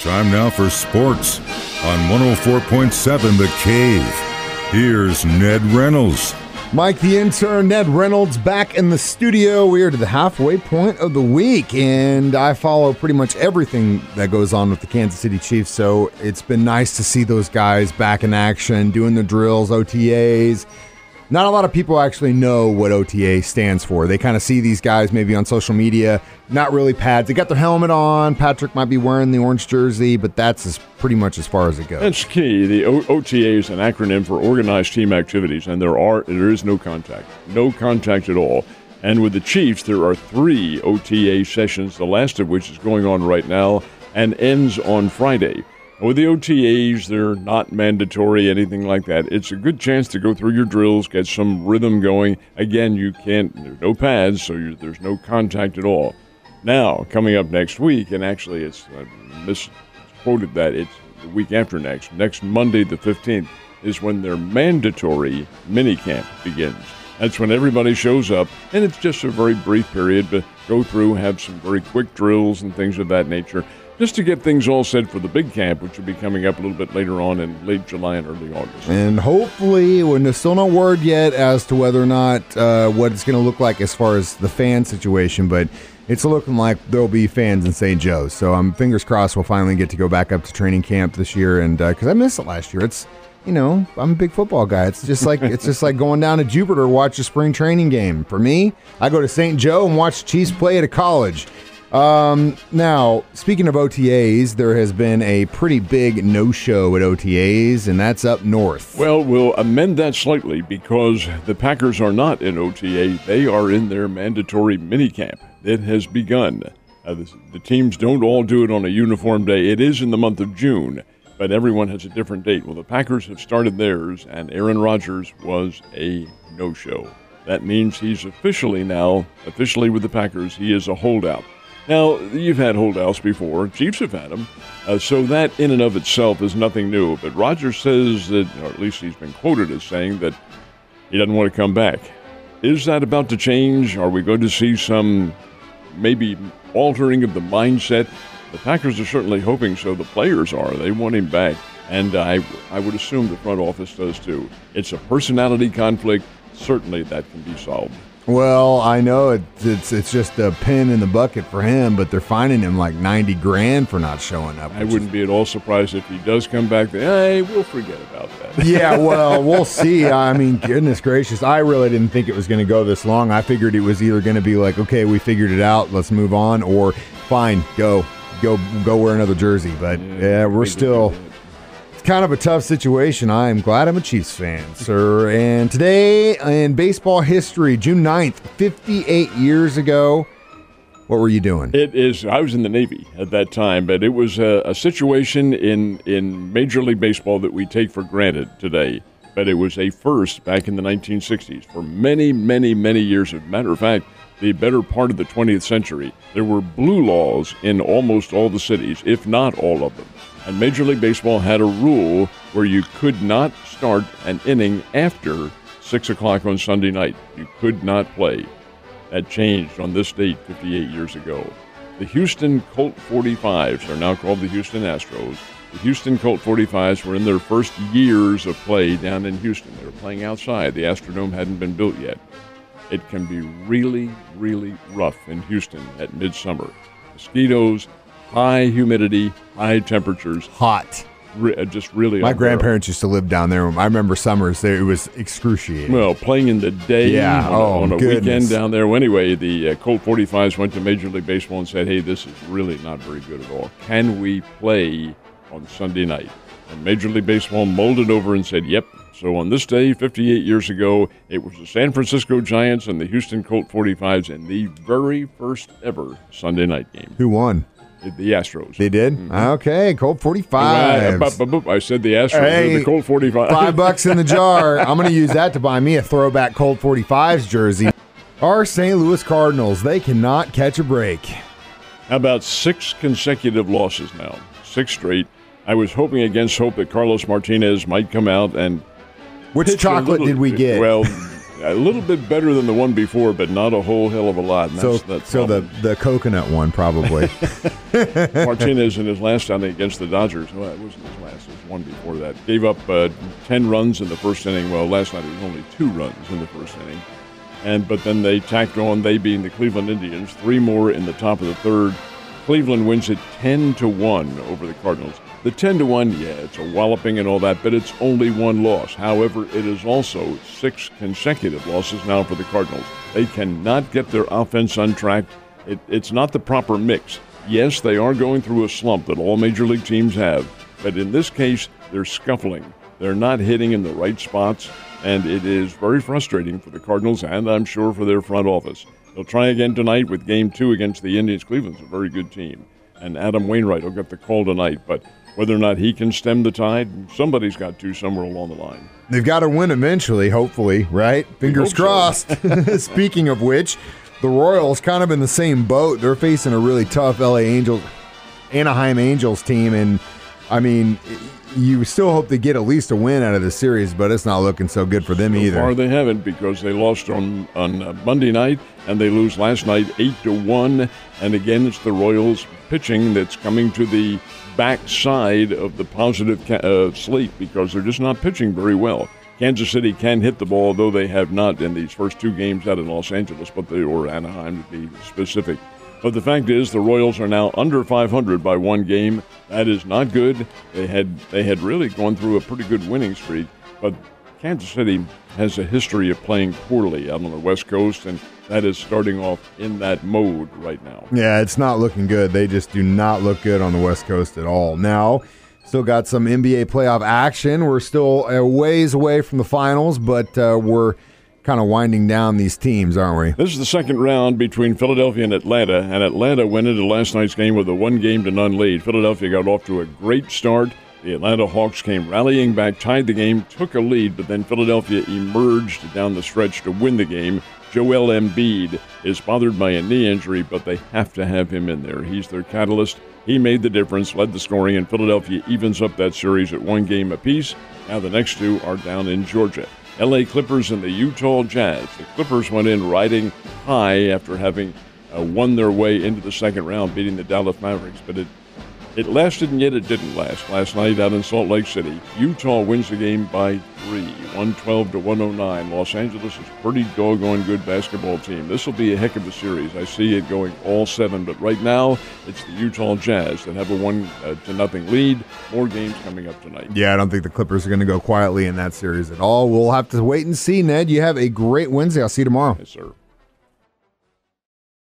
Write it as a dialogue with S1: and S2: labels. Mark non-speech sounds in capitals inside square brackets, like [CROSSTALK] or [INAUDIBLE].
S1: Time now for sports on 104.7 The Cave. Here's Ned Reynolds.
S2: Mike the intern, Ned Reynolds, back in the studio. We are to the halfway point of the week, and I follow pretty much everything that goes on with the Kansas City Chiefs. So it's been nice to see those guys back in action, doing the drills, OTAs. Not a lot of people actually know what OTA stands for. They kind of see these guys maybe on social media, not really pads. They got their helmet on. Patrick might be wearing the orange jersey, but that's as pretty much as far as it goes.
S3: That's key. The o- OTA is an acronym for Organized Team Activities, and there are there is no contact, no contact at all. And with the Chiefs, there are three OTA sessions, the last of which is going on right now and ends on Friday. With the OTAs, they're not mandatory, anything like that. It's a good chance to go through your drills, get some rhythm going. Again, you can't, there's no pads, so there's no contact at all. Now, coming up next week, and actually it's I misquoted that, it's the week after next, next Monday the 15th, is when their mandatory minicamp begins. That's when everybody shows up, and it's just a very brief period to go through, have some very quick drills and things of that nature just to get things all set for the big camp, which will be coming up a little bit later on in late July and early August.
S2: And hopefully, when there's still no word yet as to whether or not uh, what it's going to look like as far as the fan situation, but it's looking like there'll be fans in St. Joe's. So I'm um, fingers crossed we'll finally get to go back up to training camp this year, and because uh, I missed it last year, it's you know I'm a big football guy. It's just like it's just like going down to Jupiter to watch a spring training game. For me, I go to St. Joe and watch the Chiefs play at a college. Um, now, speaking of OTAs, there has been a pretty big no show at OTAs, and that's up north.
S3: Well, we'll amend that slightly because the Packers are not in OTA. They are in their mandatory minicamp. It has begun. Uh, the, the teams don't all do it on a uniform day. It is in the month of June, but everyone has a different date. Well, the Packers have started theirs, and Aaron Rodgers was a no show. That means he's officially now, officially with the Packers, he is a holdout. Now, you've had holdouts before. Chiefs have had them. Uh, so that in and of itself is nothing new. But Rodgers says that, or at least he's been quoted as saying that he doesn't want to come back. Is that about to change? Are we going to see some maybe altering of the mindset? The Packers are certainly hoping so. The players are. They want him back. And I, I would assume the front office does too. It's a personality conflict. Certainly that can be solved.
S2: Well, I know it, it's it's just a pin in the bucket for him, but they're finding him like ninety grand for not showing up.
S3: I wouldn't is, be at all surprised if he does come back. Then, hey, we'll forget about that. [LAUGHS]
S2: yeah, well, [LAUGHS] we'll see. I mean, goodness gracious, I really didn't think it was going to go this long. I figured it was either going to be like, okay, we figured it out, let's move on, or fine, go, go, go wear another jersey. But yeah, yeah we're still kind of a tough situation. I am glad I'm a Chiefs fan, [LAUGHS] sir. And today in baseball history, June 9th, 58 years ago, what were you doing?
S3: It is. I was in the Navy at that time, but it was a, a situation in in Major League Baseball that we take for granted today. But it was a first back in the 1960s for many, many, many years. As a matter of fact, the better part of the 20th century, there were blue laws in almost all the cities, if not all of them. And Major League Baseball had a rule where you could not start an inning after 6 o'clock on Sunday night. You could not play. That changed on this date 58 years ago. The Houston Colt 45s are now called the Houston Astros. The Houston Colt 45s were in their first years of play down in Houston. They were playing outside. The Astrodome hadn't been built yet. It can be really, really rough in Houston at midsummer. Mosquitoes, high humidity, high temperatures,
S2: hot.
S3: Re- uh, just really.
S2: My grandparents used to live down there. I remember summers there; it was excruciating.
S3: Well, playing in the day,
S2: yeah,
S3: on,
S2: oh,
S3: on a
S2: goodness.
S3: weekend down there. Well, anyway, the uh, Colt 45s went to Major League Baseball and said, "Hey, this is really not very good at all. Can we play on Sunday night?" And Major League Baseball molded over and said, "Yep." So on this day, 58 years ago, it was the San Francisco Giants and the Houston Colt 45s in the very first ever Sunday night game.
S2: Who won?
S3: The Astros.
S2: They did? Mm-hmm. Okay, Colt 45.
S3: I said the Astros. Hey, the Colt 45.
S2: Five bucks in the jar. [LAUGHS] I'm going to use that to buy me a throwback Colt 45s jersey. Our St. Louis Cardinals, they cannot catch a break.
S3: How about six consecutive losses now? Six straight. I was hoping against hope that Carlos Martinez might come out and.
S2: Which chocolate
S3: little,
S2: did we get?
S3: Well, [LAUGHS] A little bit better than the one before, but not a whole hell of a lot.
S2: so, so the the coconut one probably. [LAUGHS] [LAUGHS]
S3: Martinez in his last outing against the Dodgers. Well, it wasn't his last; it was one before that. Gave up uh, ten runs in the first inning. Well, last night it was only two runs in the first inning, and but then they tacked on. They being the Cleveland Indians, three more in the top of the third. Cleveland wins it ten to one over the Cardinals. The 10 to 1, yeah, it's a walloping and all that, but it's only one loss. However, it is also six consecutive losses now for the Cardinals. They cannot get their offense on track. It, it's not the proper mix. Yes, they are going through a slump that all major league teams have, but in this case, they're scuffling. They're not hitting in the right spots, and it is very frustrating for the Cardinals and I'm sure for their front office. They'll try again tonight with game two against the Indians. Cleveland's a very good team. And Adam Wainwright will get the call tonight, but whether or not he can stem the tide, somebody's got to somewhere along the line.
S2: They've got to win eventually, hopefully, right? Fingers crossed. So. [LAUGHS] [LAUGHS] Speaking of which, the Royals kind of in the same boat. They're facing a really tough LA Angels, Anaheim Angels team, and I mean, you still hope to get at least a win out of the series, but it's not looking so good for them
S3: so
S2: either.
S3: Far they haven't because they lost on on uh, Monday night and they lose last night eight to one. And again, it's the Royals pitching that's coming to the backside of the positive ca- uh, slate because they're just not pitching very well. Kansas City can hit the ball, though they have not in these first two games out in Los Angeles, but they or Anaheim to be specific. But the fact is, the Royals are now under 500 by one game. That is not good. They had they had really gone through a pretty good winning streak, but Kansas City has a history of playing poorly out on the West Coast, and that is starting off in that mode right now.
S2: Yeah, it's not looking good. They just do not look good on the West Coast at all. Now, still got some NBA playoff action. We're still a ways away from the finals, but uh, we're kind of winding down these teams, aren't we?
S3: This is the second round between Philadelphia and Atlanta, and Atlanta went into last night's game with a one game to none lead. Philadelphia got off to a great start. The Atlanta Hawks came rallying back, tied the game, took a lead, but then Philadelphia emerged down the stretch to win the game. Joel Embiid is bothered by a knee injury, but they have to have him in there. He's their catalyst. He made the difference, led the scoring, and Philadelphia evens up that series at one game apiece. Now the next two are down in Georgia. LA Clippers and the Utah Jazz. The Clippers went in riding high after having uh, won their way into the second round, beating the Dallas Mavericks, but it it lasted and yet it didn't last. Last night out in Salt Lake City, Utah wins the game by three, 112 to 109. Los Angeles is a pretty doggone good basketball team. This will be a heck of a series. I see it going all seven, but right now it's the Utah Jazz that have a one uh, to nothing lead. More games coming up tonight.
S2: Yeah, I don't think the Clippers are going to go quietly in that series at all. We'll have to wait and see. Ned, you have a great Wednesday. I'll see you tomorrow.
S3: Yes, sir.